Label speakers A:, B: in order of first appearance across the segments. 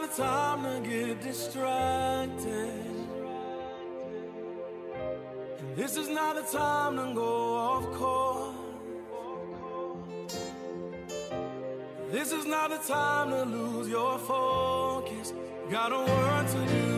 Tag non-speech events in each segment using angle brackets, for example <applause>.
A: Not the time to get distracted. And this is not the time to go off course. This is not the time to lose your focus. Got a work to Lord.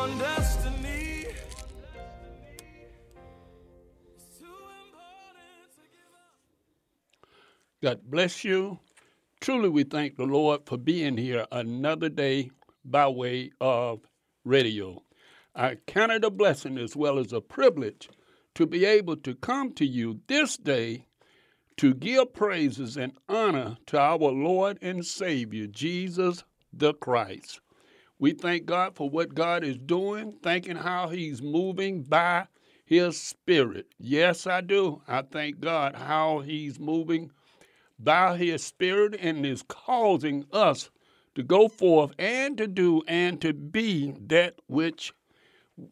A: Your destiny.
B: God bless you. Truly, we thank the Lord for being here another day by way of radio. I count it a blessing as well as a privilege to be able to come to you this day to give praises and honor to our Lord and Savior, Jesus the Christ. We thank God for what God is doing, thanking how He's moving by His Spirit. Yes, I do. I thank God how He's moving by His Spirit and is causing us to go forth and to do and to be that which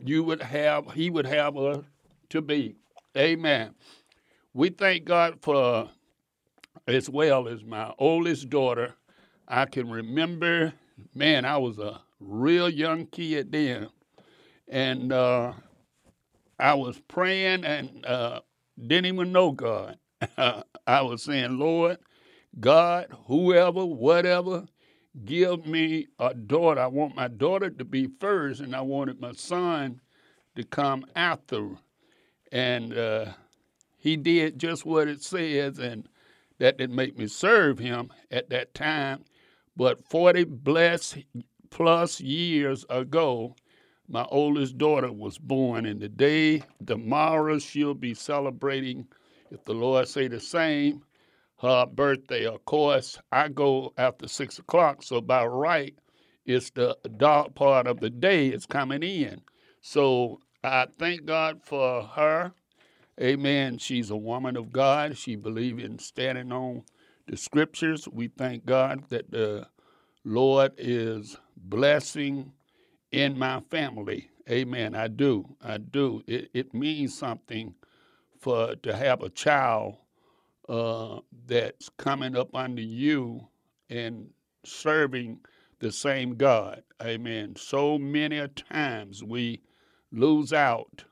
B: you would have, He would have us to be. Amen. We thank God for, as well as my oldest daughter. I can remember, man, I was a real young kid then, and uh, I was praying and uh, didn't even know God. <laughs> I was saying, Lord, God, whoever, whatever, give me a daughter. I want my daughter to be first, and I wanted my son to come after. And uh, he did just what it says, and that didn't make me serve him at that time. But 40 blessed plus years ago, my oldest daughter was born, and the day tomorrow she'll be celebrating, if the Lord say the same, her birthday. Of course, I go after six o'clock, so by right, it's the dark part of the day is coming in. So I thank God for her. Amen. She's a woman of God. She believes in standing on the scriptures. We thank God that the Lord is blessing in my family. Amen. I do. I do. It, it means something for to have a child uh, that's coming up under you and serving the same God. Amen. So many times we lose out.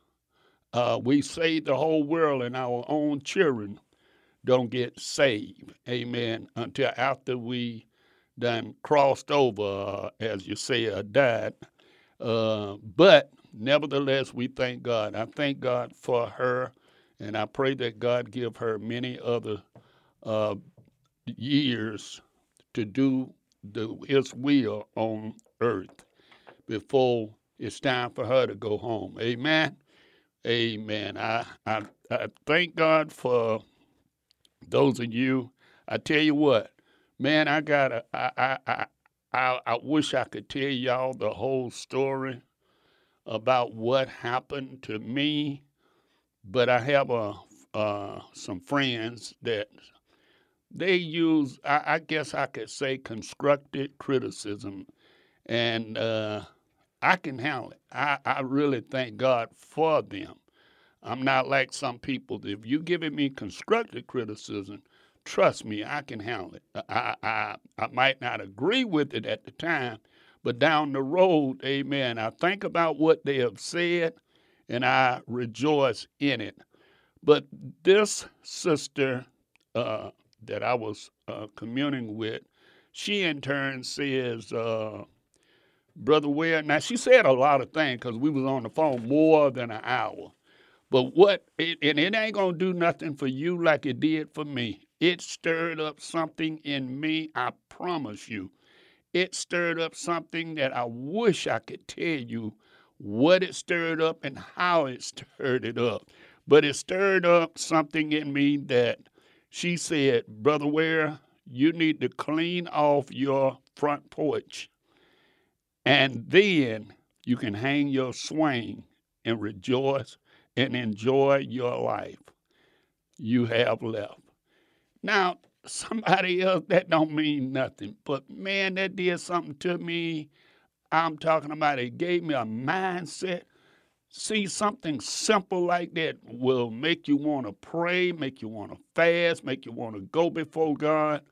B: Uh, we save the whole world and our own children don't get saved. Amen. Until after we done crossed over, uh, as you say, or died. Uh, but nevertheless, we thank God. I thank God for her, and I pray that God give her many other uh, years to do the, His will on earth before it's time for her to go home. Amen. Amen. I, I, I thank God for those of you. I tell you what, man, I got a, I, I, I, I, I wish I could tell y'all the whole story about what happened to me, but I have a, uh, some friends that they use, I, I guess I could say, constructive criticism, and uh, I can handle it. I, I really thank God for them. I'm not like some people. If you giving me constructive criticism, trust me, I can handle it. I, I, I might not agree with it at the time, but down the road, amen, I think about what they have said and I rejoice in it. But this sister, uh, that I was uh, communing with, she in turn says, uh, Brother Ware, now she said a lot of things because we was on the phone more than an hour. But what, it, and it ain't going to do nothing for you like it did for me. It stirred up something in me, I promise you. It stirred up something that I wish I could tell you what it stirred up and how it <laughs> stirred it up. But it stirred up something in me that she said, Brother Ware, you need to clean off your front porch. And then you can hang your swing and rejoice and enjoy your life you have left. Now, somebody else, that don't mean nothing. But man, that did something to me. I'm talking about it gave me a mindset. See, something simple like that will make you want to pray, make you want to fast, make you want to go before God.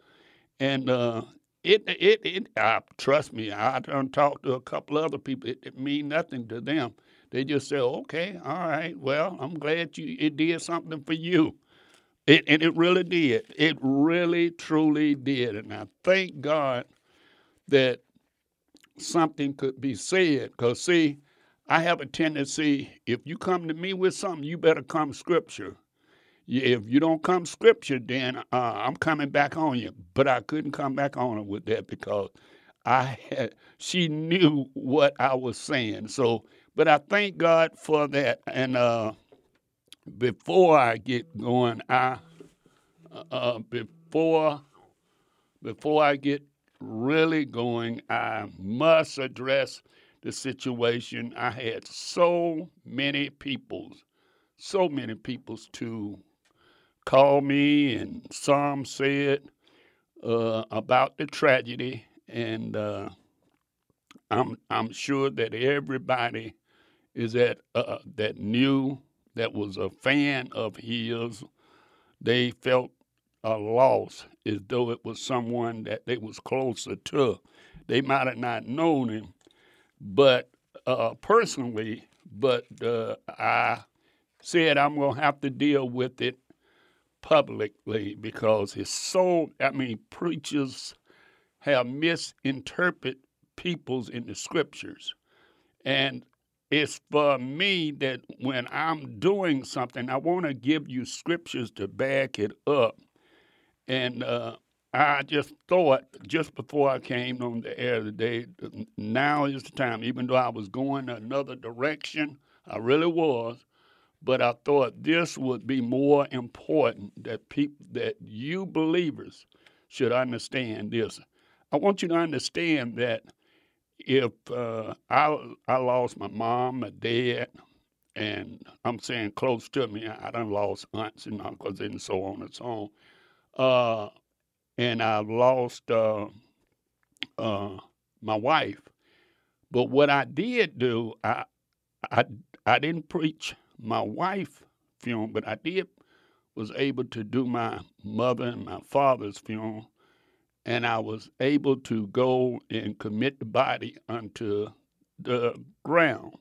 B: And uh, it, it, it, uh, trust me, I done talked to a couple other people. It, it mean nothing to them. They just say, okay, all right, well, I'm glad you it did something for you. It, and it really did. It really, truly did. And I thank God that something could be said. Because, see, I have a tendency, if you come to me with something, you better come scripture. If you don't come scripture, then uh, I'm coming back on you. But I couldn't come back on her with that because I had, she knew what I was saying. So, but I thank God for that. And uh, before I get going, I uh, before before I get really going, I must address the situation. I had so many people, so many people to call me, and some said uh, about the tragedy, and uh, I'm I'm sure that everybody is that uh, that knew that was a fan of his. They felt a loss as though it was someone that they was closer to. They might have not known him, but uh, personally, but uh, I said I'm gonna have to deal with it publicly because it's so. I mean, preachers have misinterpreted peoples in the scriptures, and it's for me that when I'm doing something, I want to give you scriptures to back it up. And uh, I just thought, just before I came on the air today, now is the time, even though I was going another direction, I really was, but I thought this would be more important that people, that you believers should understand this. I want you to understand that if uh, I I lost my mom, my dad, and I'm saying close to me, I done lost aunts and uncles and so on and so on. Uh, and I've lost uh, uh, my wife. But what I did do, I, I, I didn't preach my wife funeral, but I did was able to do my mother and my father's funeral and I was able to go and commit the body unto the ground.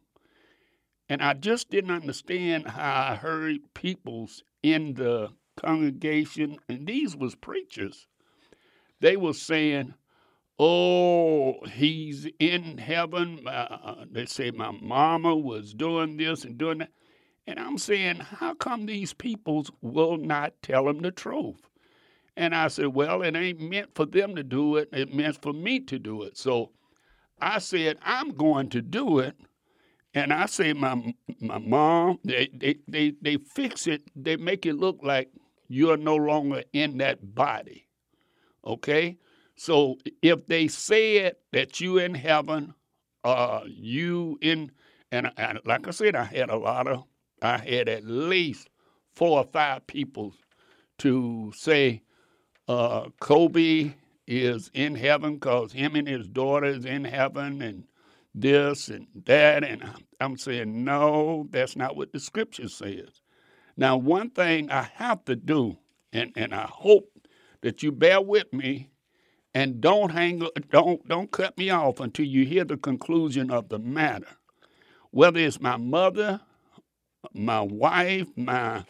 B: And I just didn't understand how I heard peoples in the congregation, and these was preachers. They were saying, "Oh, he's in heaven." Uh, they say my mama was doing this and doing that, and I'm saying, how come these peoples will not tell them the truth? And I said, Well, it ain't meant for them to do it, it meant for me to do it. So I said, I'm going to do it. And I say, my my mom, they, they, they, they fix it, they make it look like you're no longer in that body. Okay? So if they said that you in heaven, uh, you in, and, and like I said, I had a lot of, I had at least four or five people to say, uh, Kobe is in heaven because him and his daughter is in heaven and this and that. And I'm saying, no, that's not what the scripture says. Now, one thing I have to do, and, and I hope that you bear with me and don't hang don't don't cut me off until you hear the conclusion of the matter. Whether it's my mother, my wife, my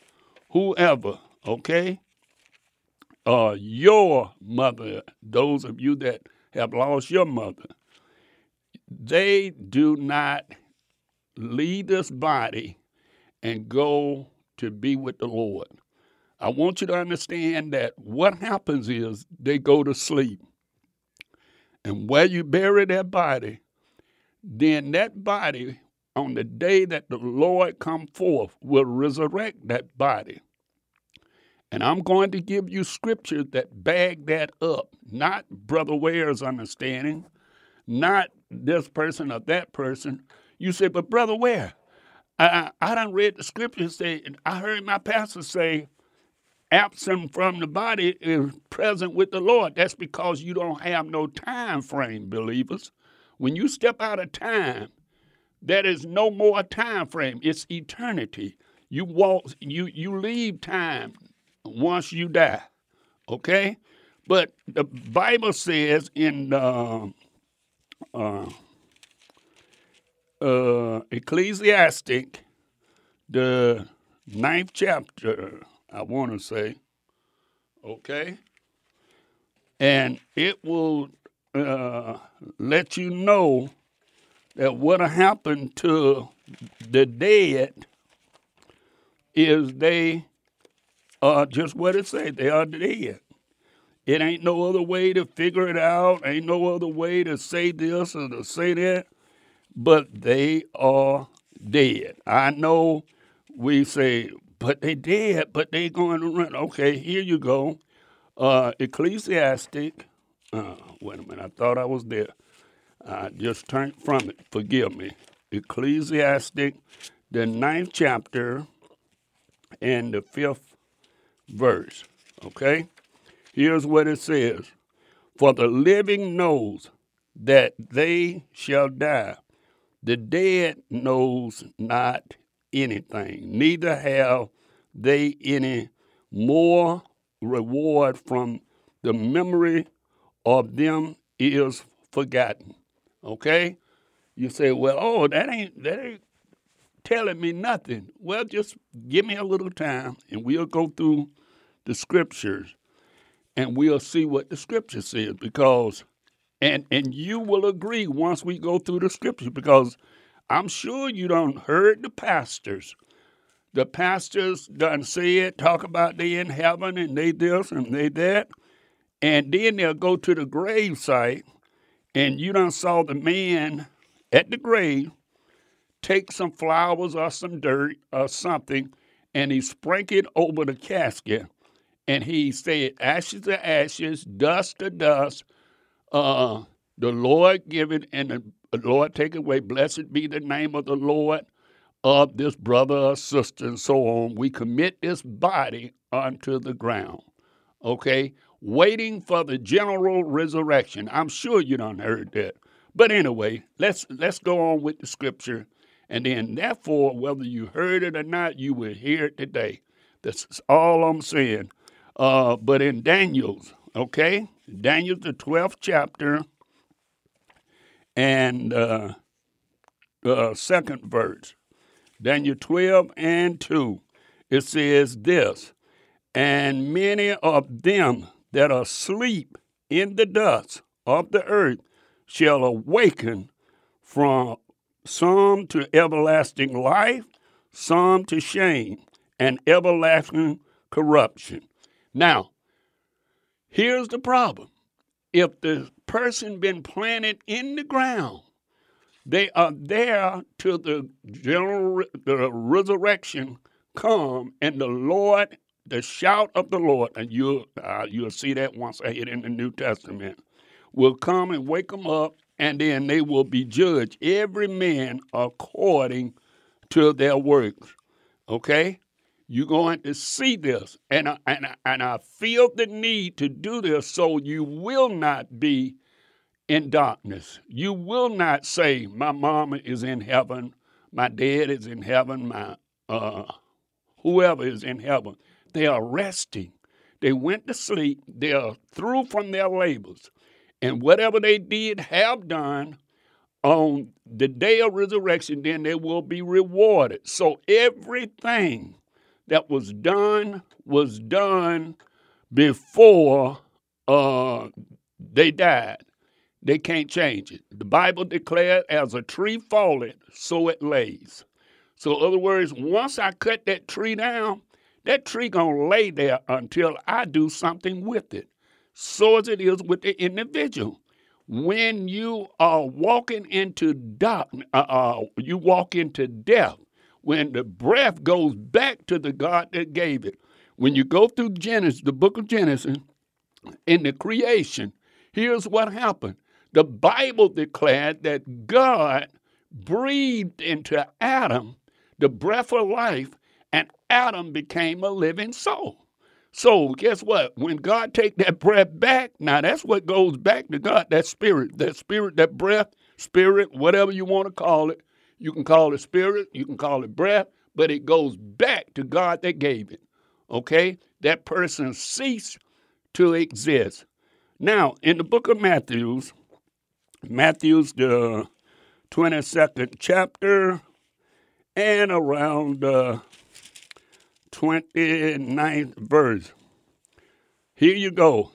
B: whoever, okay? Uh, your mother, those of you that have lost your mother, they do not leave this body and go to be with the Lord. I want you to understand that what happens is they go to sleep. And where you bury that body, then that body, on the day that the Lord come forth, will resurrect that body. And I'm going to give you scripture that bag that up, not Brother Ware's understanding, not this person or that person. You say, but Brother Ware, I, I, I done read the scripture say, I heard my pastor say, absent from the body is present with the Lord. That's because you don't have no time frame, believers. When you step out of time, there is no more time frame. It's eternity. You walk, you you leave time once you die. Okay? But the Bible says in uh, uh, uh, Ecclesiastic, the ninth chapter, I want to say, okay? And it will uh, let you know that what happened to the dead is they are just what it said. they are dead. It ain't no other way to figure it out, ain't no other way to say this or to say that, but they are dead. I know we say, but they dead, but they going to run. Okay, here you go. Uh, Ecclesiastic. Uh, wait a minute, I thought I was there. I just turned from it. Forgive me. Ecclesiastic, the ninth chapter, and the fifth verse. Okay? Here's what it says For the living knows that they shall die, the dead knows not anything, neither have they any more reward from the memory of them is forgotten. Okay? You say, well, oh, that ain't that ain't telling me nothing. Well, just give me a little time and we'll go through the scriptures and we'll see what the scripture says because and and you will agree once we go through the scriptures because I'm sure you don't heard the pastors. The pastors done say it, talk about they in heaven and they this and they that. And then they'll go to the grave site and you done saw the man at the grave take some flowers or some dirt or something and he sprinkled over the casket and he said, Ashes to ashes, dust to dust. Uh, the Lord give it, and the Lord take away. Blessed be the name of the Lord of this brother or sister, and so on. We commit this body unto the ground. Okay? Waiting for the general resurrection. I'm sure you don't heard that. But anyway, let's let's go on with the scripture. And then therefore, whether you heard it or not, you will hear it today. That's all I'm saying. Uh, but in Daniel's, okay, Daniel the 12th chapter and uh, uh, second verse, Daniel 12 and 2, it says this, and many of them that are asleep in the dust of the earth shall awaken from some to everlasting life, some to shame and everlasting corruption. Now, here's the problem. If the person been planted in the ground, they are there till the general the resurrection come, and the Lord, the shout of the Lord, and you'll uh, you'll see that once I hit in the New Testament, will come and wake them up, and then they will be judged, every man according to their works. Okay, you're going to see this. And I, and, I, and I feel the need to do this so you will not be in darkness. You will not say, My mama is in heaven, my dad is in heaven, my uh, whoever is in heaven. They are resting. They went to sleep. They are through from their labors. And whatever they did have done on the day of resurrection, then they will be rewarded. So everything that was done was done before uh, they died. They can't change it. The Bible declared, as a tree falleth, so it lays. So, in other words, once I cut that tree down, that tree gonna lay there until I do something with it. So as it is with the individual. When you are walking into darkness, uh, uh, you walk into death. When the breath goes back to the God that gave it. When you go through Genesis, the book of Genesis, in the creation, here's what happened. The Bible declared that God breathed into Adam the breath of life, and Adam became a living soul. So guess what? When God take that breath back, now that's what goes back to God. That spirit, that spirit, that breath, spirit, whatever you want to call it. You can call it spirit, you can call it breath, but it goes back to God that gave it. Okay? That person ceased to exist. Now, in the book of Matthew's, Matthew's the 22nd chapter and around the 29th verse. Here you go.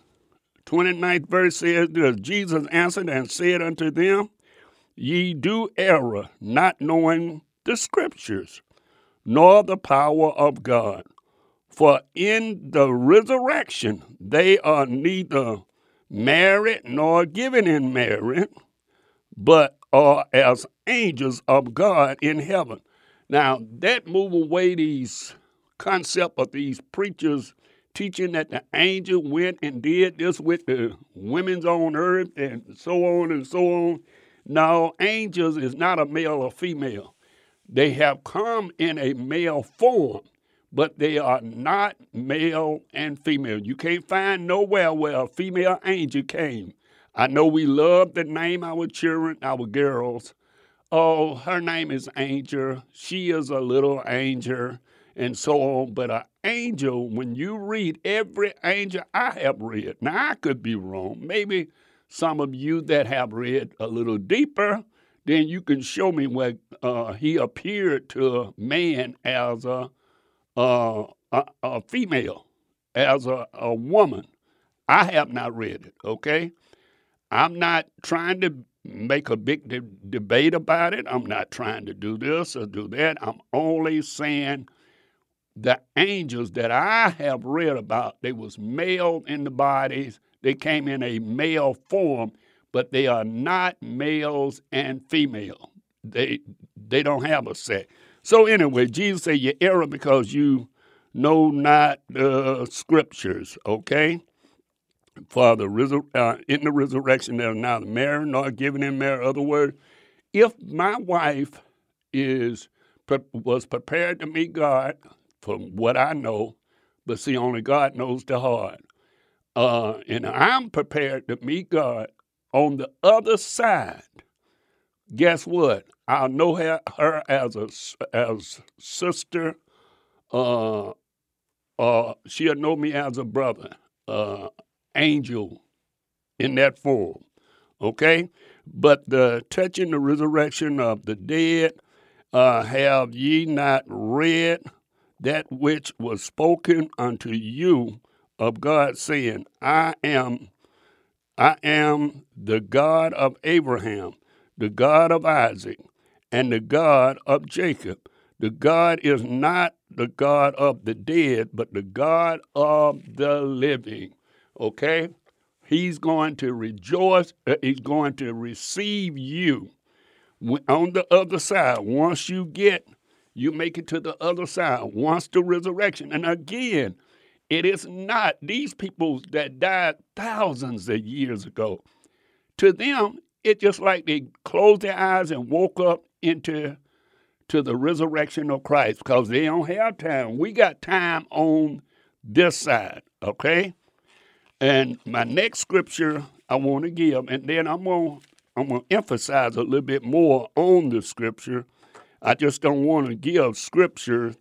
B: 29th verse says Jesus answered and said unto them, Ye do err, not knowing the scriptures, nor the power of God. For in the resurrection they are neither married nor given in marriage, but are as angels of God in heaven. Now, that move away these concept of these preachers teaching that the angel went and did this with the women's on earth and so on and so on. No, angels is not a male or female. They have come in a male form, but they are not male and female. You can't find nowhere where a female angel came. I know we love to name our children, our girls. Oh, her name is Angel. She is a little angel and so on. But an angel, when you read every angel I have read, now I could be wrong. Maybe some of you that have read a little deeper, then you can show me where uh, he appeared to a man as a, uh, a, a, female, as a, a woman. I have not read it, okay? I'm not trying to make a big de- debate about it. I'm not trying to do this or do that. I'm only saying the angels that I have read about, they was male in the bodies. They came in a male form, but they are not males and female. They they don't have a sex. So anyway, Jesus said you err because you know not the scriptures. Okay. For the resur- uh, in the resurrection, they're neither married nor given in marriage. Other words, if my wife is was prepared to meet God from what I know, but see, only God knows the heart. Uh, and I'm prepared to meet God on the other side. Guess what? I'll know her, her as a as sister. Uh, uh, she'll know me as a brother, uh, angel, in that form. Okay, but the touching the resurrection of the dead, uh, have ye not read? That which was spoken unto you of God, saying, I am, I am the God of Abraham, the God of Isaac, and the God of Jacob. The God is not the God of the dead, but the God of the living. Okay? He's going to rejoice, uh, he's going to receive you on the other side. Once you get you make it to the other side once the resurrection. And again, it is not these people that died thousands of years ago. To them, it's just like they closed their eyes and woke up into to the resurrection of Christ because they don't have time. We got time on this side, okay? And my next scripture I want to give, and then I'm gonna I'm to emphasize a little bit more on the scripture I just don't want to give scripture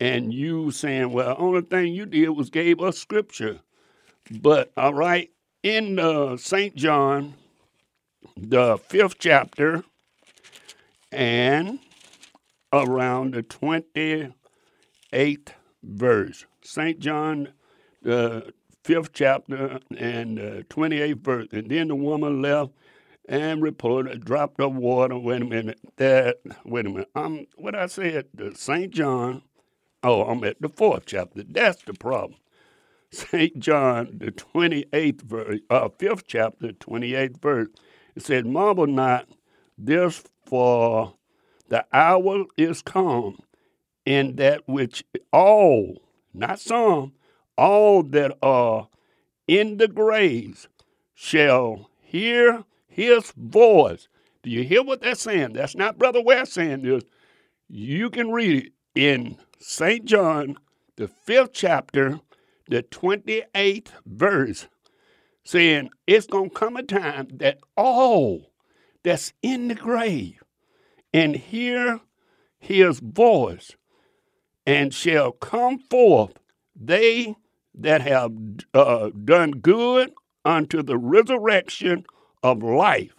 B: and you saying, well, the only thing you did was gave us scripture. But all right, in uh, St. John, the fifth chapter, and around the 28th verse. St. John, the fifth chapter and the 28th verse. And then the woman left and reported, dropped of water. Wait a minute, that, wait a minute. Um, what I said, the St. John, oh, I'm at the fourth chapter. That's the problem. <laughs> St. John, the 28th verse, uh, fifth chapter, 28th verse. It said, Marvel not this for the hour is come in that which all, not some, all that are in the graves shall hear his voice. Do you hear what they're saying? That's not Brother Ware saying this. You can read it in St. John, the fifth chapter, the 28th verse, saying it's going to come a time that all that's in the grave and hear his voice and shall come forth they that have uh, done good unto the resurrection of life,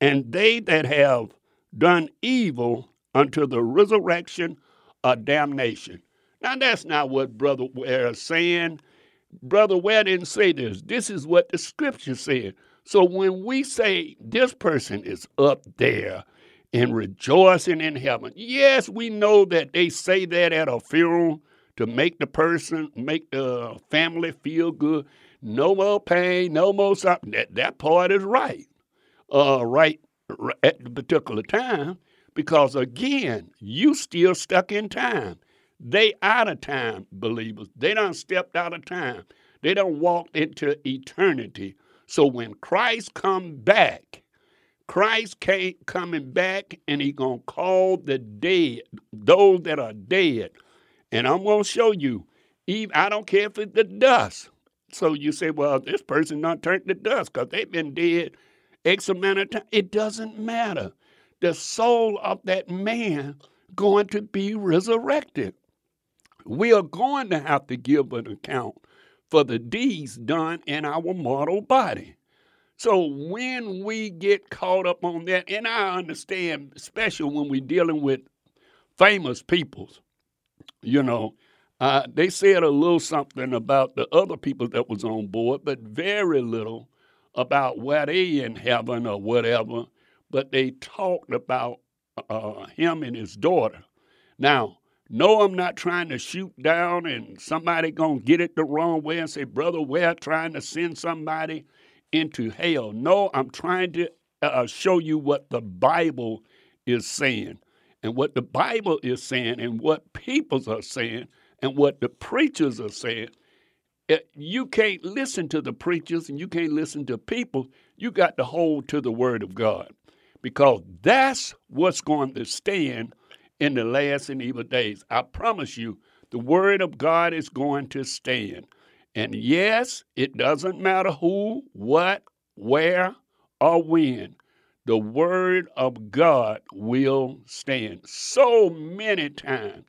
B: and they that have done evil unto the resurrection of damnation. Now, that's not what Brother Ware is saying. Brother Ware didn't say this. This is what the scripture said. So when we say this person is up there and rejoicing in heaven, yes, we know that they say that at a funeral to make the person, make the family feel good. No more pain, no more something. That, that part is right, uh, right at the particular time, because again, you still stuck in time. They out of time, believers. They don't stepped out of time. They don't walked into eternity. So when Christ come back, Christ came coming back and he gonna call the dead, those that are dead, and I'm to show you. Even, I don't care if it's the dust. So you say, well, this person not turned to dust because they've been dead X amount of time. It doesn't matter. The soul of that man going to be resurrected. We are going to have to give an account for the deeds done in our mortal body. So when we get caught up on that, and I understand, especially when we're dealing with famous peoples, you know, uh, they said a little something about the other people that was on board, but very little about where they in heaven or whatever. But they talked about uh, him and his daughter. Now, no, I'm not trying to shoot down and somebody gonna get it the wrong way and say, brother, Ware trying to send somebody into hell. No, I'm trying to uh, show you what the Bible is saying and what the Bible is saying and what peoples are saying and what the preachers are saying. Eh, you can't listen to the preachers and you can't listen to people. You got to hold to the Word of God because that's what's going to stand in the last and evil days. I promise you, the Word of God is going to stand. And yes, it doesn't matter who, what, where, or when the word of God will stand. So many times,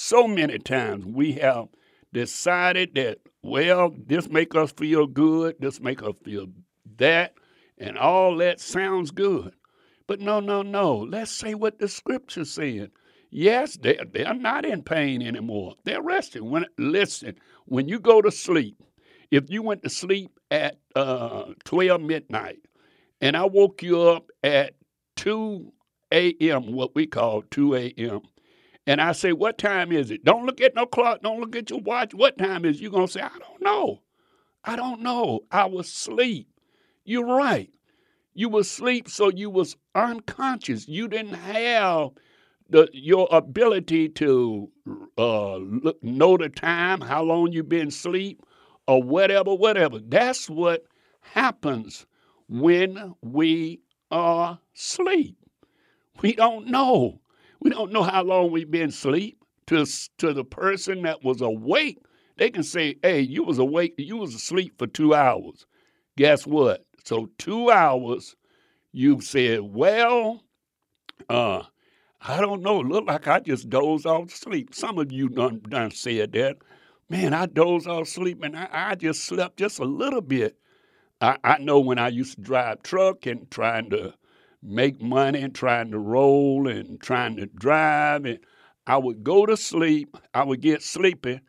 B: so many times we have decided that, well, this make us feel good, this make us feel that, and all that sounds good. But no, no, no. Let's say what the scripture said. Yes, they're, they're not in pain anymore. They're resting. When listen, when you go to sleep, if you went to sleep at uh, 12 midnight and I woke you up at 2 a.m., what we call 2 a.m., and I say, What time is it? Don't look at no clock. Don't look at your watch. What time is it? You're going to say, I don't know. I don't know. I was asleep. You're right. You was asleep, so you was unconscious. You didn't have the your ability to uh, look, know the time, how long you've been asleep, or whatever, whatever. That's what happens when we are asleep. We don't know. We don't know how long we've been asleep. To, to the person that was awake, they can say, hey, you was awake, you was asleep for two hours. Guess what? So two hours, you said, well, uh, I don't know. Look like I just dozed off to sleep. Some of you done, done said that. Man, I dozed off sleep and I, I just slept just a little bit. I, I know when I used to drive truck and trying to make money and trying to roll and trying to drive. And I would go to sleep, I would get sleepy,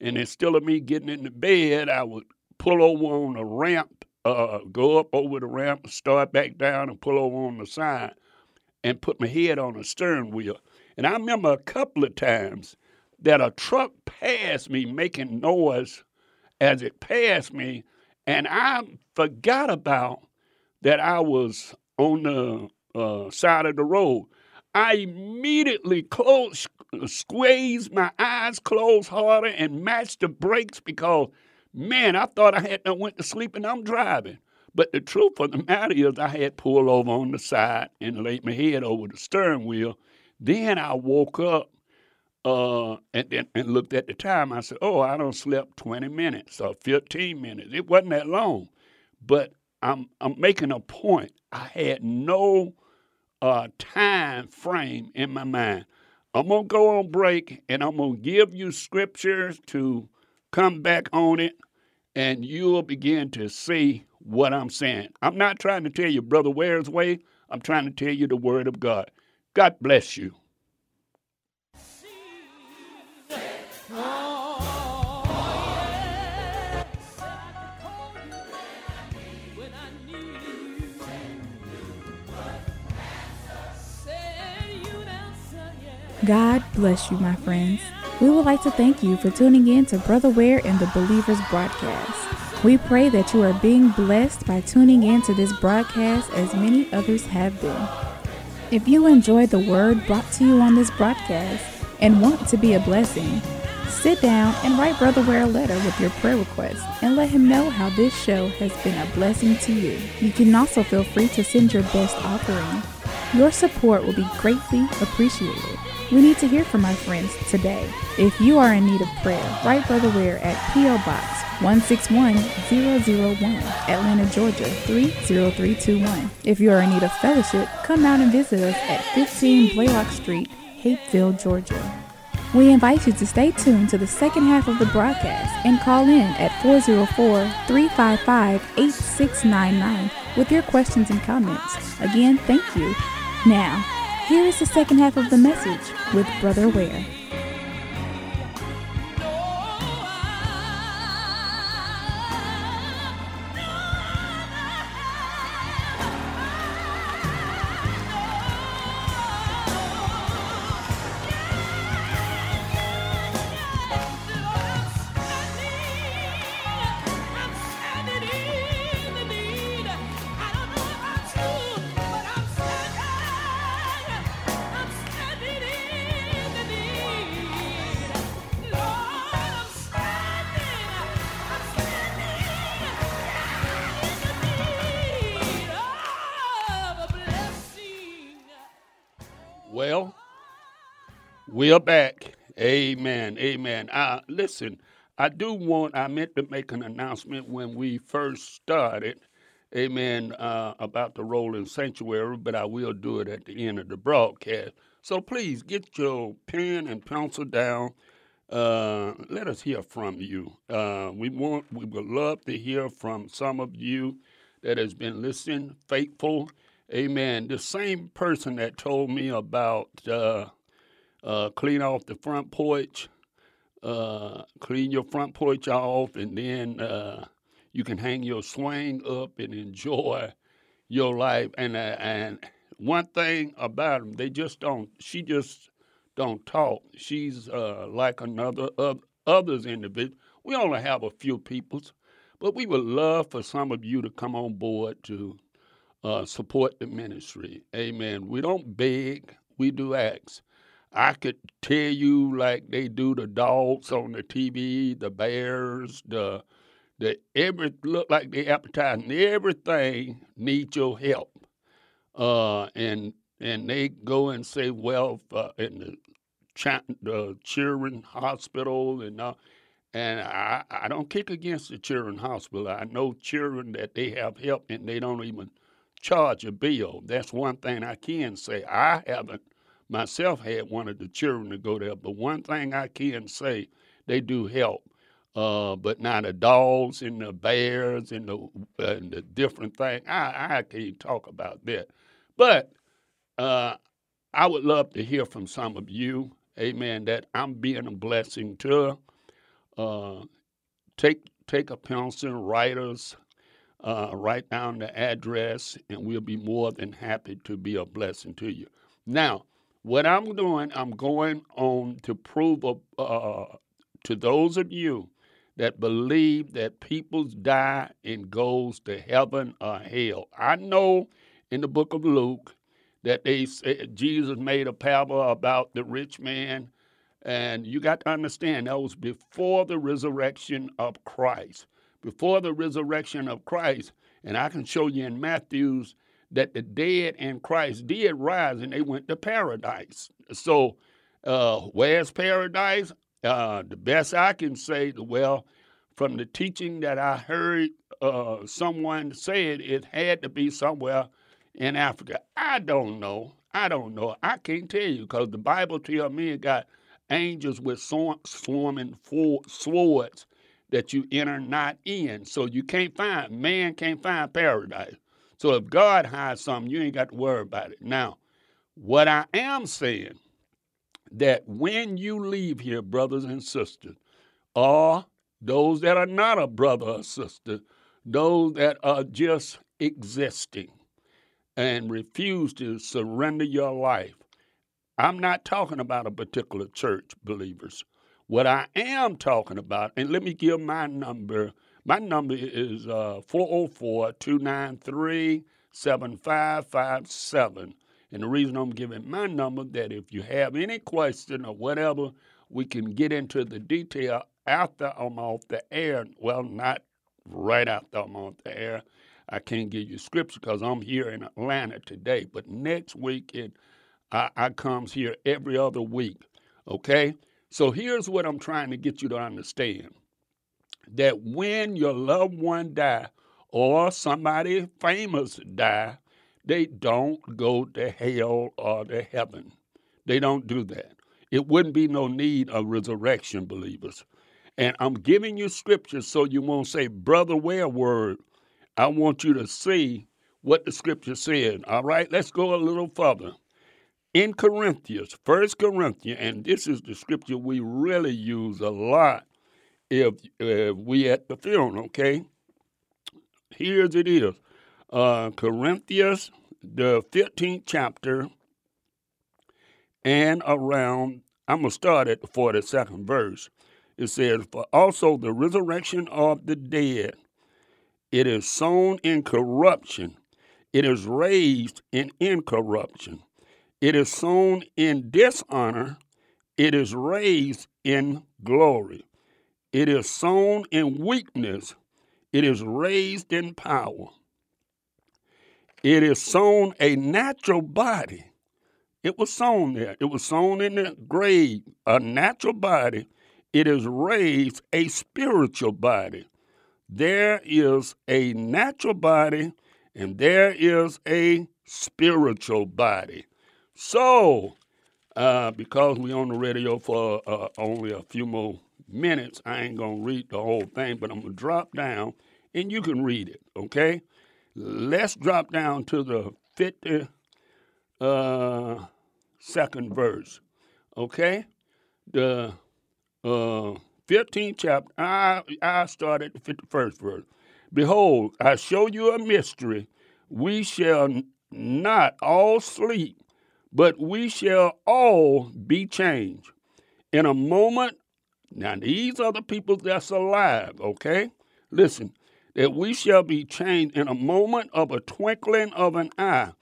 B: and instead of me getting in the bed, I would pull over on the ramp, uh, go up over the ramp, start back down, and pull over on the side, and put my head on the steering wheel. And I remember a couple of times that a truck passed me making noise as it passed me, and I forgot about that I was on the uh, side of the road. I immediately closed, squeezed my eyes closed harder and matched the brakes because, man, I thought I had went to sleep and I'm driving. But the truth of the matter is, I had pulled over on the side and laid my head over the steering wheel. Then I woke up uh, and, and, and looked at the time. I said, "Oh, I don't slept 20 minutes or 15 minutes. It wasn't that long." But I'm I'm making a point. I had no uh, time frame in my mind. I'm gonna go on break and I'm gonna give you scriptures to come back on it, and you'll begin to see what I'm saying. I'm not trying to tell you, brother, Ware's way. I'm trying to tell you the word of God. God bless you.
C: God bless you, my friends. We would like to thank you for tuning in to Brother Ware and the Believers broadcast. We pray that you are being blessed by tuning in to this broadcast as many others have been. If you enjoyed the word brought to you on this broadcast and want to be a blessing, sit down and write Brother Ware a letter with your prayer request and let him know how this show has been a blessing to you. You can also feel free to send your best offering. Your support will be greatly appreciated. We need to hear from our friends today. If you are in need of prayer, write Brother Ware at P.O. Box 161001, Atlanta, Georgia 30321. If you are in need of fellowship, come out and visit us at 15 Blaylock Street, Hapeville, Georgia. We invite you to stay tuned to the second half of the broadcast and call in at 404 355 8699 with your questions and comments. Again, thank you. Now, here is the second half of the message with Brother Ware.
B: Back. Amen. Amen. Uh, listen, I do want, I meant to make an announcement when we first started, amen, uh, about the rolling sanctuary, but I will do it at the end of the broadcast. So please get your pen and pencil down. Uh, let us hear from you. Uh, we want, we would love to hear from some of you that has been listening, faithful, Amen. The same person that told me about uh, uh, clean off the front porch, uh, clean your front porch off, and then uh, you can hang your swing up and enjoy your life. And uh, and one thing about them, they just don't. She just don't talk. She's uh, like another of others individual. We only have a few peoples, but we would love for some of you to come on board to uh, support the ministry. Amen. We don't beg, we do ask. I could tell you like they do the dogs on the TV, the bears, the the every look like they advertising everything needs your help. Uh, and and they go and say, well, uh, in the, ch- the children hospital and uh, and I, I don't kick against the children hospital. I know children that they have help and they don't even charge a bill. That's one thing I can say. I haven't myself had one of the children to go there, but one thing I can say, they do help. Uh, but now the dogs and the bears and the, uh, and the different things, I, I can't talk about that. But uh, I would love to hear from some of you, amen, that I'm being a blessing to. Uh, take take a pencil, write us, uh, write down the address, and we'll be more than happy to be a blessing to you. Now, what I'm doing, I'm going on to prove uh, to those of you that believe that people die and goes to heaven or hell. I know in the book of Luke that they Jesus made a parable about the rich man, and you got to understand that was before the resurrection of Christ. Before the resurrection of Christ, and I can show you in Matthew's that the dead in Christ did rise and they went to paradise. So, uh, where's paradise? Uh, the best I can say, well, from the teaching that I heard uh, someone said, it had to be somewhere in Africa. I don't know. I don't know. I can't tell you because the Bible tells me it got angels with swarming swords that you enter not in. So you can't find, man can't find paradise. So if God hides something, you ain't got to worry about it. Now, what I am saying, that when you leave here, brothers and sisters, or those that are not a brother or sister, those that are just existing and refuse to surrender your life. I'm not talking about a particular church, believers. What I am talking about, and let me give my number my number is uh, 404 293 7557. And the reason I'm giving my number that if you have any question or whatever, we can get into the detail after I'm off the air. Well, not right after I'm off the air. I can't give you scripture because I'm here in Atlanta today. But next week, it, I, I comes here every other week. Okay? So here's what I'm trying to get you to understand that when your loved one die or somebody famous die, they don't go to hell or to heaven. They don't do that. It wouldn't be no need of resurrection, believers. And I'm giving you scripture so you won't say, Brother, Ware word? I want you to see what the scripture said. All right, let's go a little further. In Corinthians, First Corinthians, and this is the scripture we really use a lot if, if we at the funeral, okay? Here's it is. Uh, Corinthians, the 15th chapter, and around, I'm going to start at the 42nd verse. It says, For also the resurrection of the dead, it is sown in corruption, it is raised in incorruption. It is sown in dishonor, it is raised in glory. It is sown in weakness, it is raised in power. It is sown a natural body. It was sown there. It was sown in the grave, a natural body. It is raised a spiritual body. There is a natural body and there is a spiritual body. So, uh, because we're on the radio for uh, only a few more minutes. I ain't going to read the whole thing, but I'm going to drop down and you can read it, okay? Let's drop down to the 50 uh, second verse, okay? The uh, 15th chapter, I, I started the 51st verse. Behold, I show you a mystery. We shall not all sleep, but we shall all be changed. In a moment now, these are the people that's alive, okay? Listen, that we shall be changed in a moment of a twinkling of an eye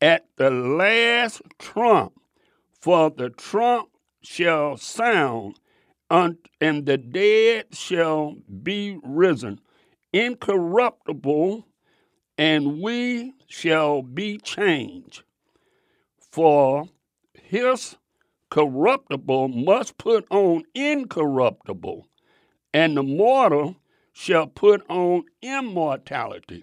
B: at the last trump, for the trump shall sound, and the dead shall be risen, incorruptible, and we shall be changed. For his corruptible must put on incorruptible, and the mortal shall put on immortality.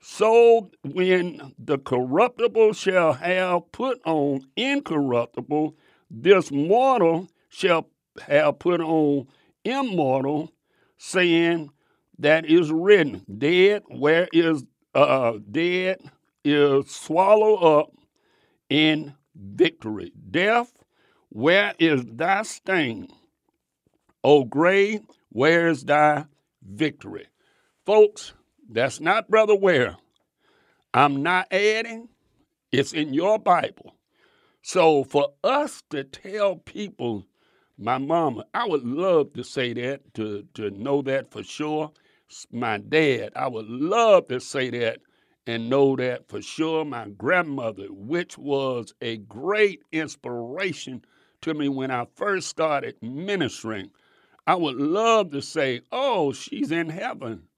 B: So when the corruptible shall have put on incorruptible, this mortal shall have put on immortal, saying that is written, dead where is uh, dead is swallowed up in victory. Death, where is thy sting? O grave, where is thy victory. Folks, that's not Brother Ware. I'm not adding, it's in your Bible. So for us to tell people, my mama, I would love to say that, to, to know that for sure. My dad, I would love to say that and know that for sure. My grandmother, which was a great inspiration to me when I first started ministering, I would love to say, "Oh, she's in heaven,"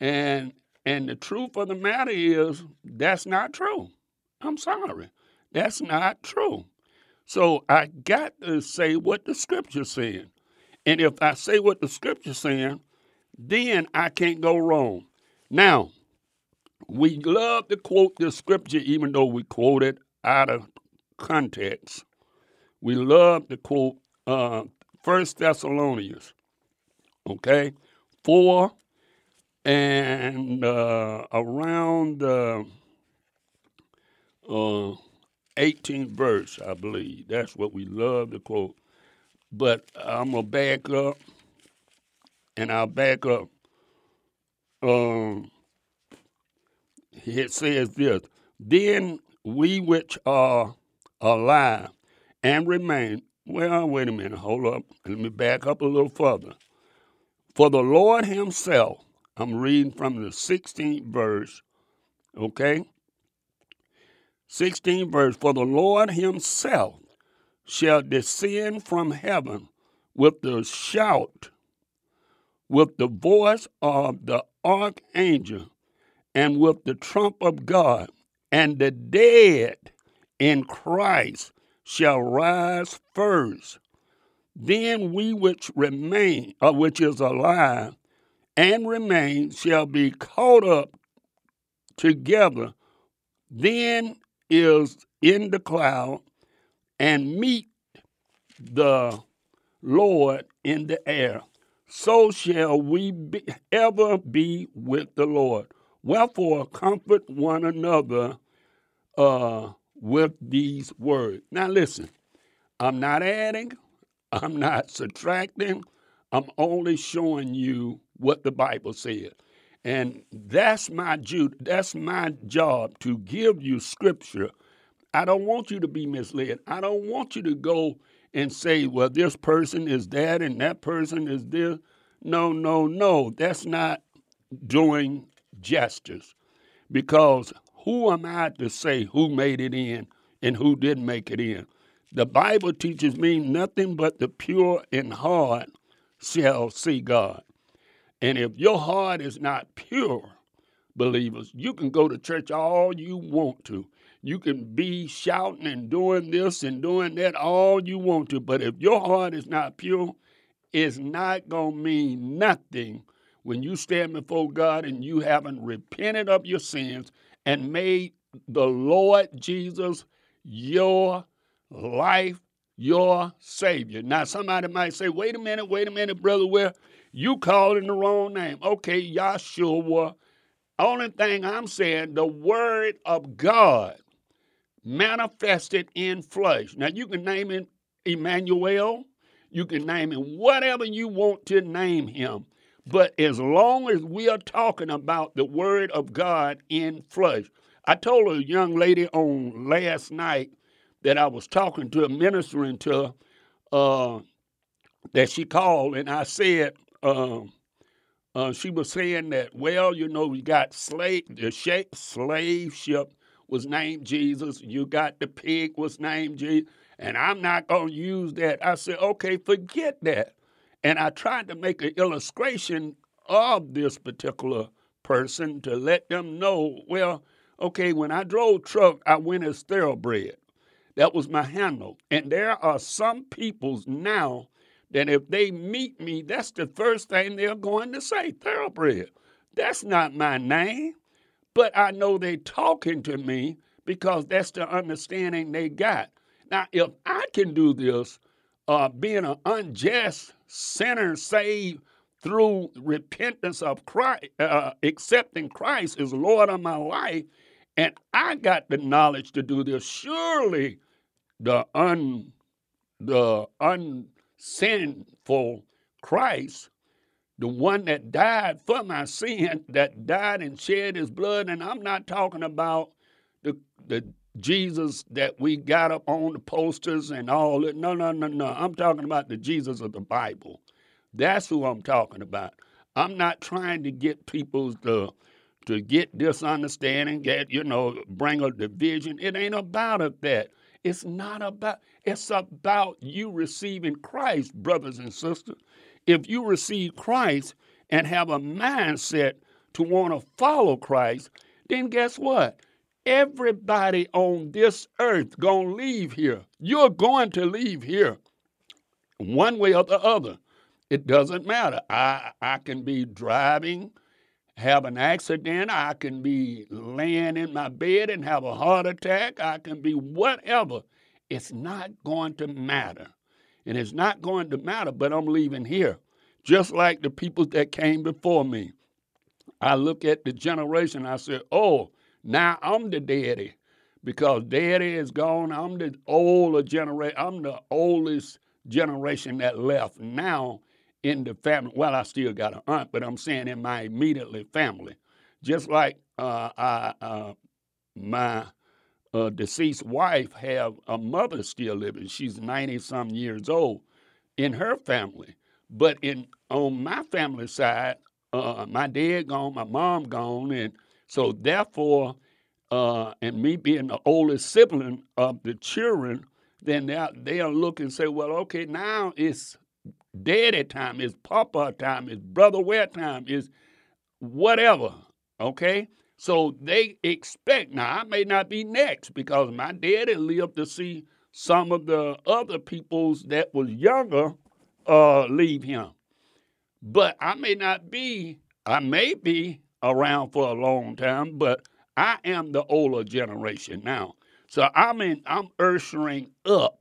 B: and and the truth of the matter is that's not true. I'm sorry, that's not true. So I got to say what the scripture's saying, and if I say what the scripture's saying, then I can't go wrong. Now, we love to quote the scripture, even though we quote it out of context. We love to quote uh, Thessalonians, okay, four and uh, around uh, uh, 18th verse, I believe. That's what we love to quote. But I'm gonna back up, and I'll back up. Um, it says this: Then we which are alive and remain. Well, wait a minute. Hold up. Let me back up a little further. For the Lord Himself, I'm reading from the 16th verse, okay? 16th verse. For the Lord Himself shall descend from heaven with the shout, with the voice of the archangel, and with the trump of God, and the dead in Christ shall rise first. Then we which remain, uh, which is alive and remain, shall be caught up together. Then is in the cloud and meet the Lord in the air. So shall we be, ever be with the Lord. Wherefore, comfort one another uh, with these words. Now, listen, I'm not adding, I'm not subtracting, I'm only showing you what the Bible says. And that's my Jude, that's my job to give you scripture. I don't want you to be misled. I don't want you to go and say, well, this person is that and that person is this. No, no, no. That's not doing justice. Because who am I to say who made it in and who didn't make it in? The Bible teaches me nothing but the pure in heart shall see God. And if your heart is not pure, believers, you can go to church all you want to. You can be shouting and doing this and doing that all you want to. But if your heart is not pure, it's not going to mean nothing when you stand before God and you haven't repented of your sins and made the Lord Jesus your life, your Savior. Now, somebody might say, wait a minute, wait a minute, brother, Ware you calling the wrong name. Okay, Yahshua. Only thing I'm saying, the word of God manifested in flesh. Now, you can name him Emmanuel. You can name him whatever you want to name him. But as long as we are talking about the Word of God in flesh, I told a young lady on last night that I was talking to, a ministering to, uh, that she called, and I said, um, uh, she was saying that, well, you know, we got slave, the slave ship was named Jesus. You got the pig was named Jesus. And I'm not going to use that. I said, okay, forget that. And I tried to make an illustration of this particular person to let them know, well, okay, when I drove truck, I went as thoroughbred. That was my handle. And there are some peoples now that if they meet me, that's the first thing they're going to say, thoroughbred. That's not my name. But I know they're talking to me because that's the understanding they got. Now, if I can do this, uh, being an unjust sinner saved through repentance of Christ, uh, accepting Christ as Lord of my life, and I got the knowledge to do this. Surely, the un the unsinful Christ the one that died for my sin, that died and shed his blood. And I'm not talking about the the Jesus that we got up on the posters and all that. No, no, no, no. I'm talking about the Jesus of the Bible. That's who I'm talking about. I'm not trying to get people to uh, to get this understanding, get you know, bring a division. It ain't about it that. It's not about. It's about you receiving Christ, brothers and sisters. If you receive Christ and have a mindset to want to follow Christ, then guess what? Everybody on this earth gonna leave here. You're going to leave here, one way or the other. It doesn't matter. I I can be driving, have an accident. I can be laying in my bed and have a heart attack. I can be whatever. It's not going to matter. And it's not going to matter, but I'm leaving here. Just like the people that came before me. I look at the generation, I said, oh, now I'm the daddy because daddy is gone. I'm the older generation. I'm the oldest generation that left now in the family. Well, I still got an aunt, but I'm saying in my immediately family. Just like uh, I, uh, my uh, deceased wife have a mother still living. She's 90 some years old in her family. But in on my family side, uh, my dad gone, my mom gone, and so therefore, uh, and me being the oldest sibling of the children, then they they'll look and say, well, okay, now it's daddy time, it's papa time, it's brother Ware time, it's whatever. Okay? So they expect now I may not be next because my daddy lived to see some of the other peoples that was younger uh, leave him. But I may not be, I may be around for a long time, but I am the older generation now. So I'm in, I'm ushering up.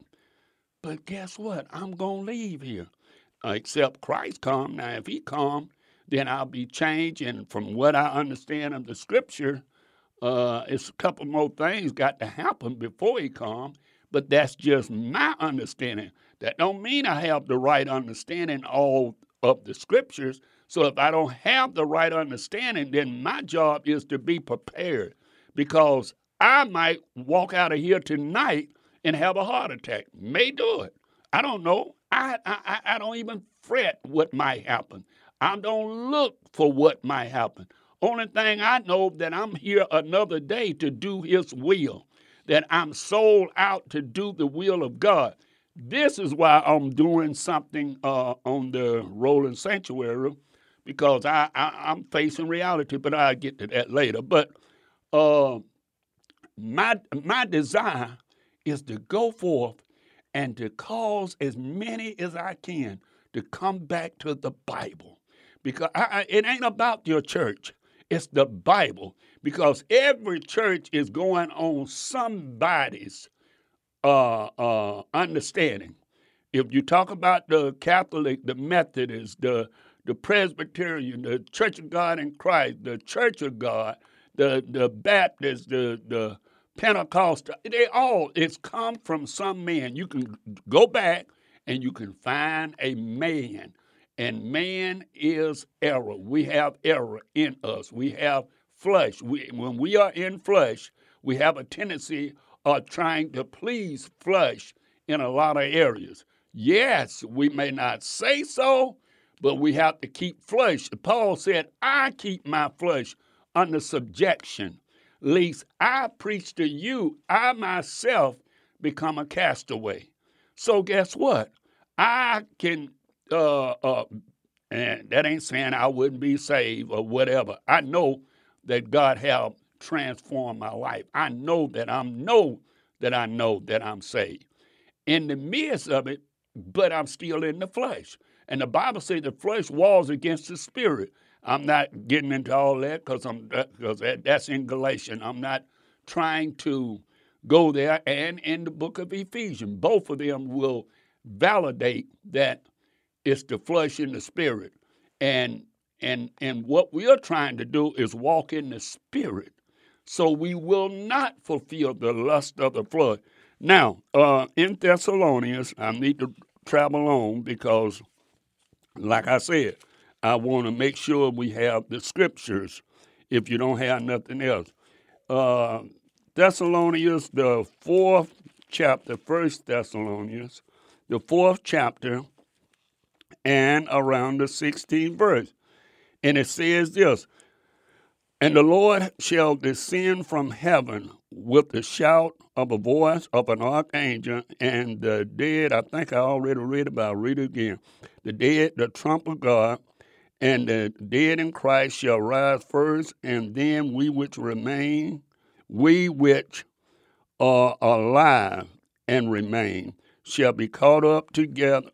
B: But guess what? I'm gonna leave here. Except Christ come. Now if he come, then I'll be changed. And from what I understand of the scripture, uh, it's a couple more things got to happen before he come. But that's just my understanding. That don't mean I have the right understanding all of the scriptures. So if I don't have the right understanding, then my job is to be prepared because I might walk out of here tonight and have a heart attack. May do it. I don't know. I, I, I don't even fret what might happen. I don't look for what might happen. Only thing I know that I'm here another day to do his will, that I'm sold out to do the will of God. This is why I'm doing something uh, on the Rolling Sanctuary because I, I, am facing reality, but I'll get to that later. But uh, my, my desire is to go forth and to cause as many as I can to come back to the Bible. Because I, I, it ain't about your church, it's the Bible. Because every church is going on somebody's uh, uh, understanding. If you talk about the Catholic, the Methodist, the the Presbyterian, the Church of God in Christ, the Church of God, the the Baptist, the the Pentecostal, they all it's come from some man. You can go back and you can find a man, and man is error. We have error in us. We have flesh. We, when we are in flesh, we have a tendency of trying to please flesh in a lot of areas. Yes, we may not say so, but we have to keep flesh. Paul said, I keep my flesh under subjection, lest I preach to you, I myself become a castaway. So guess what? I can, uh, uh, and that ain't saying I wouldn't be saved or whatever. I know that God have transform my life. I know that I'm know that I know that I'm saved. In the midst of it, but I'm still in the flesh. And the Bible says the flesh wars against the spirit. I'm not getting into all that because I'm because that, that's in Galatians. I'm not trying to go there. And in the book of Ephesians, both of them will validate that it's the flesh and the spirit. And and and what we are trying to do is walk in the spirit so we will not fulfill the lust of the flesh. Now, uh, in Thessalonians, I need to travel on because, like I said, I want to make sure we have the scriptures if you don't have nothing else. Uh, Thessalonians, the fourth chapter, First Thessalonians, the fourth chapter, and around the 16th verse. And it says this And the Lord shall descend from heaven with the shout of a voice of an archangel, and the dead, I think I already read about, read it again. The dead, the trump of God, and the dead in Christ shall rise first, and then we which remain, we which are alive and remain, shall be caught up together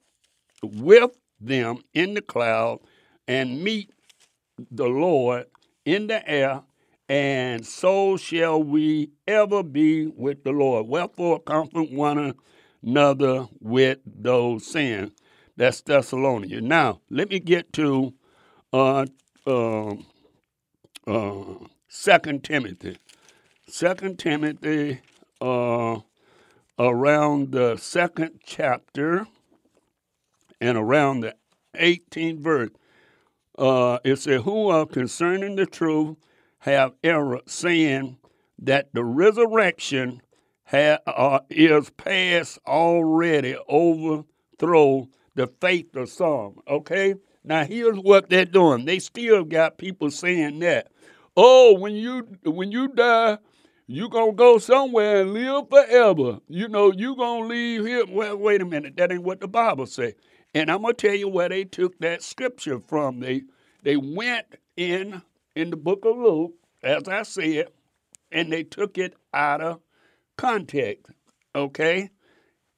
B: with them in the cloud and meet the Lord in the air, and so shall we ever be with the Lord. Wherefore, comfort one another with those sins. That's Thessalonians. Now, let me get to uh, uh, uh, 2 Timothy. 2 Timothy, uh, around the second chapter and around the 18th verse, uh, it says, Who are concerning the truth have error, saying that the resurrection ha- uh, is past already, overthrow the faith of some. Okay? Now here's what they're doing. They still got people saying that. Oh, when you when you die, you gonna go somewhere and live forever. You know, you gonna leave here. Well, wait a minute, that ain't what the Bible say. And I'm gonna tell you where they took that scripture from. They they went in in the book of Luke, as I said, and they took it out of context. Okay?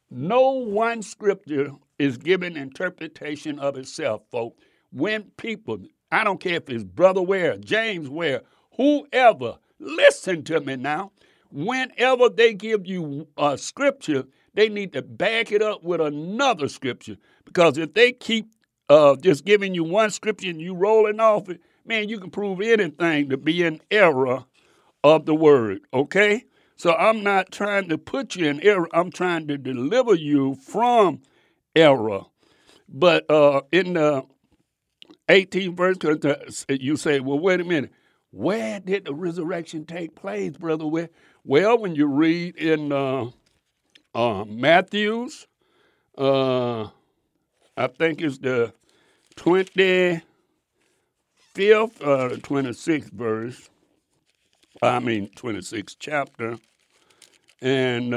B: No one scripture is giving interpretation of itself, folks. When people, I don't care if it's Brother Ware, James Ware, whoever, listen to me now. Whenever they give you a scripture, they need to back it up with another scripture. Because if they keep uh, just giving you one scripture and you rolling off it, man, you can prove anything to be an error of the word, okay? So I'm not trying to put you in error. I'm trying to deliver you from error. But uh, in the 18th verse, you say, well, wait a minute. Where did the resurrection take place, brother? Where? Well, when you read in uh, uh, Matthew's, uh, I think it's the 25th or the 26th verse, I mean 26th chapter, and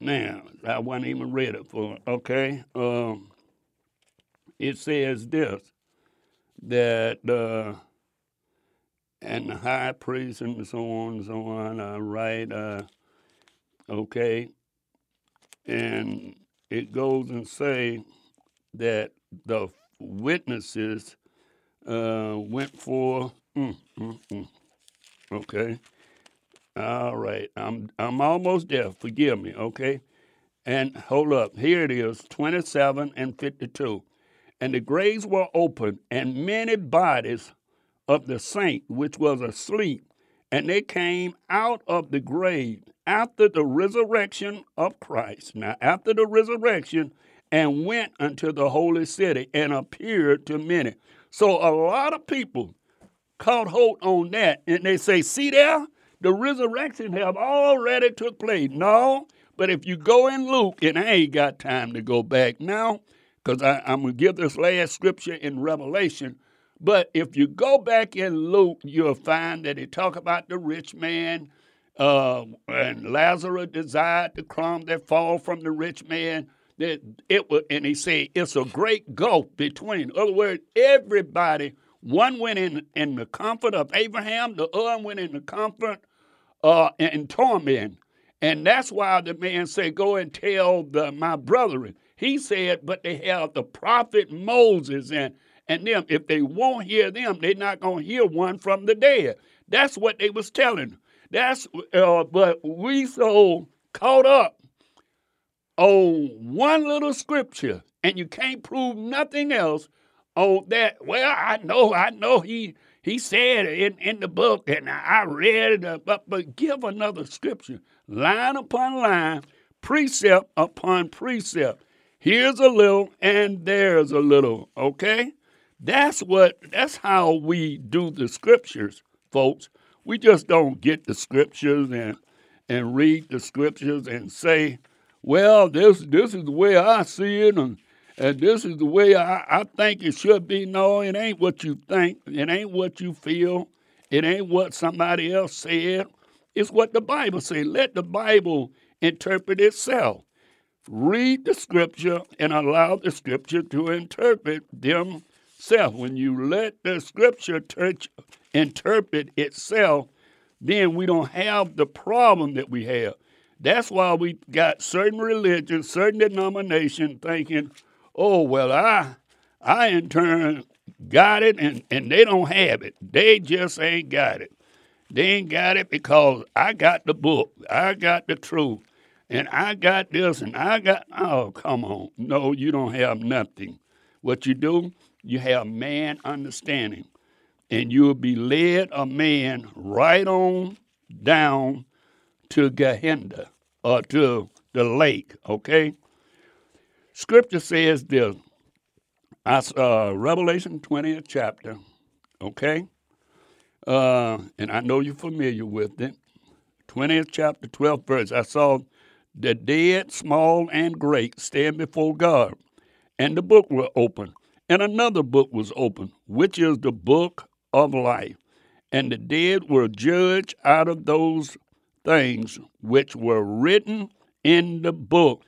B: man, I wasn't even ready for it. Okay, um, it says this that uh, and the high priest and so on and so on, uh, right? Uh, okay, and it goes and say that the witnesses uh, went for. Mm, mm, mm. Okay. All right. I'm I'm almost there. Forgive me. Okay. And hold up. Here it is 27 and 52. And the graves were opened, and many bodies of the saint which was asleep, and they came out of the grave after the resurrection of Christ. Now, after the resurrection, and went unto the holy city and appeared to many. So a lot of people caught hold on that, and they say, "See there, the resurrection have already took place." No, but if you go in Luke, and I ain't got time to go back now, because I'm gonna give this last scripture in Revelation. But if you go back in Luke, you'll find that he talk about the rich man uh, and Lazarus desired the crumb that fall from the rich man. That it was, and he said it's a great gulf between. In other words, everybody. One went in in the comfort of Abraham, the other went in the comfort uh, and torment. And that's why the man said, "Go and tell the, my brethren." He said, "But they have the prophet Moses and and them. If they won't hear them, they're not gonna hear one from the dead." That's what they was telling. That's uh, but we so caught up on one little scripture, and you can't prove nothing else on that. Well, I know, I know he he said in, in the book, and I read it, uh, but, but give another scripture, line upon line, precept upon precept. Here's a little and there's a little, okay? That's what that's how we do the scriptures, folks. We just don't get the scriptures and and read the scriptures and say, well, this this is the way I see it and and this is the way I, I think it should be. No, it ain't what you think. It ain't what you feel. It ain't what somebody else said. It's what the Bible says. Let the Bible interpret itself. Read the scripture and allow the scripture to interpret themselves. When you let the scripture touch, interpret itself, then we don't have the problem that we have. That's why we got certain religions, certain denomination thinking, oh well I I in turn got it and, and they don't have it. They just ain't got it. They ain't got it because I got the book. I got the truth. And I got this and I got oh come on. No, you don't have nothing. What you do, you have man understanding. And you'll be led a man right on down to Gehenna or to the lake, okay? Scripture says this. Uh, Revelation 20th chapter, okay? Uh, and I know you're familiar with it. 20th chapter, 12th verse. I saw the dead, small and great, stand before God, and the book was open. And another book was open, which is the book of life. And the dead were judged out of those things which were written in the book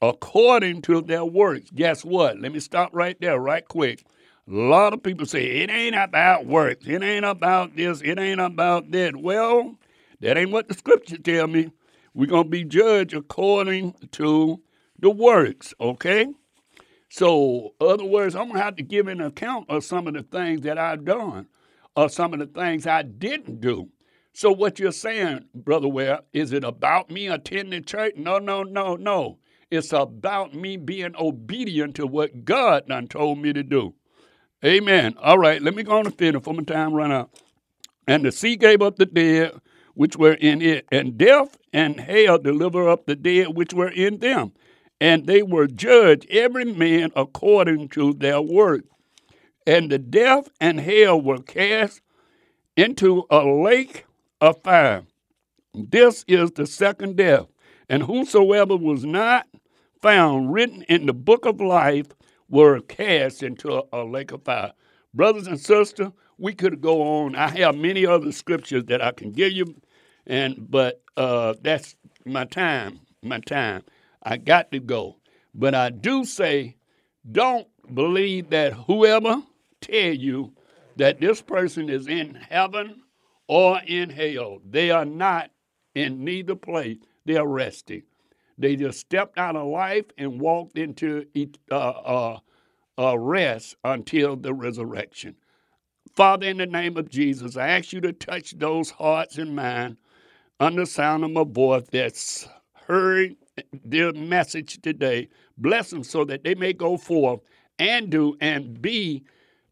B: according to their works. Guess what? Let me stop right there, right quick. A lot of people say it ain't about works. It ain't about this. It ain't about that. Well, that ain't what the scripture tell me. We're gonna be judged according to the works. Okay. So, other words, I'm gonna have to give an account of some of the things that I've done, or some of the things I didn't do. So, what you're saying, brother Ware, is it about me attending church? No, no, no, no. It's about me being obedient to what God done told me to do. Amen. All right, let me go on and finish for my time run out. And the sea gave up the dead which were in it, and death and hell deliver up the dead which were in them. And they were judged, every man according to their work. And the death and hell were cast into a lake of fire. This is the second death. And whosoever was not found written in the book of life were cast into a, lake of fire. Brothers and sisters, we could go on. I have many other scriptures that I can give you, and but uh, that's my time. My time. I got to go. But I do say, don't believe that whoever tell you that this person is in heaven or in hell. They are not in neither place. They are resting. They just stepped out of life and walked into uh, uh, uh, rest until the resurrection. Father, in the name of Jesus, I ask you to touch those hearts and minds under sound of my voice that's heard their message today. Bless them so that they may go forth and do and be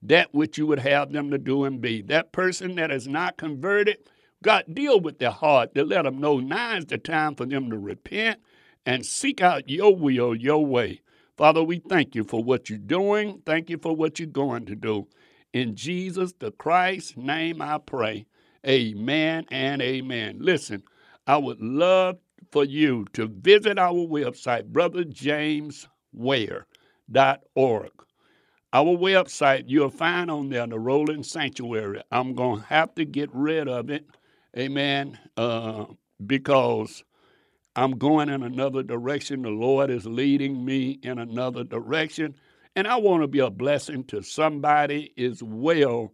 B: that which you would have them to do and be. That person that is not converted, God, deal with their heart to let them know now is the time for them to repent and seek out your will, your way. Father, we thank you for what you're doing. Thank you for what you're going to do. In Jesus the Christ's name I pray. Amen and amen. Listen, I would love for you to visit our website, brotherjamesware.org. Our website, you'll find on there the Rolling Sanctuary. I'm going to have to get rid of it, amen, uh, because I'm going in another direction. The Lord is leading me in another direction. And I want to be a blessing to somebody as well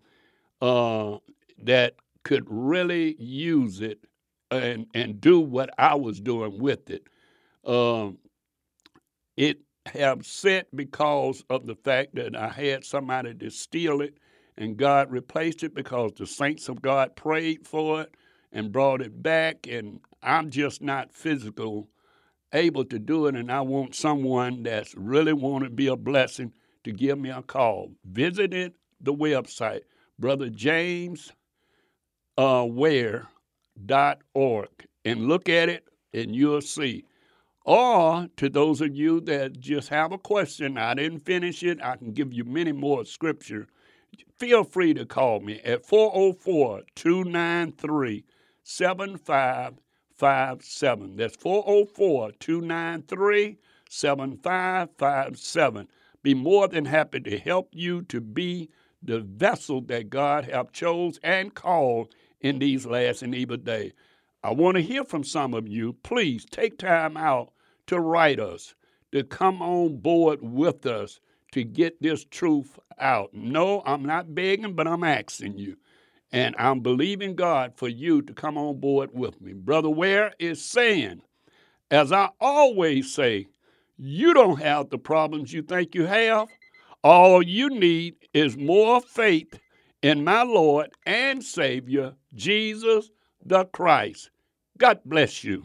B: uh, that could really use it and, and do what I was doing with it. Um, it have set because of the fact that I had somebody to steal it, and God replaced it because the saints of God prayed for it and brought it back, and I'm just not physical able to do it, and I want someone that's really want to be a blessing to give me a call. Visit the website, Brother James uh, Ware.org, and look at it, and you'll see Or to those of you that just have a question, I didn't finish it, I can give you many more scripture. Feel free to call me at 404 293 7557. That's 404 293 7557. Be more than happy to help you to be the vessel that God have chose and called in these last and evil days. I want to hear from some of you. Please take time out to write us, to come on board with us to get this truth out. No, I'm not begging, but I'm asking you. And I'm believing God for you to come on board with me. Brother Ware is saying, as I always say, you don't have the problems you think you have. All you need is more faith in my Lord and Savior, Jesus the Christ. God bless you.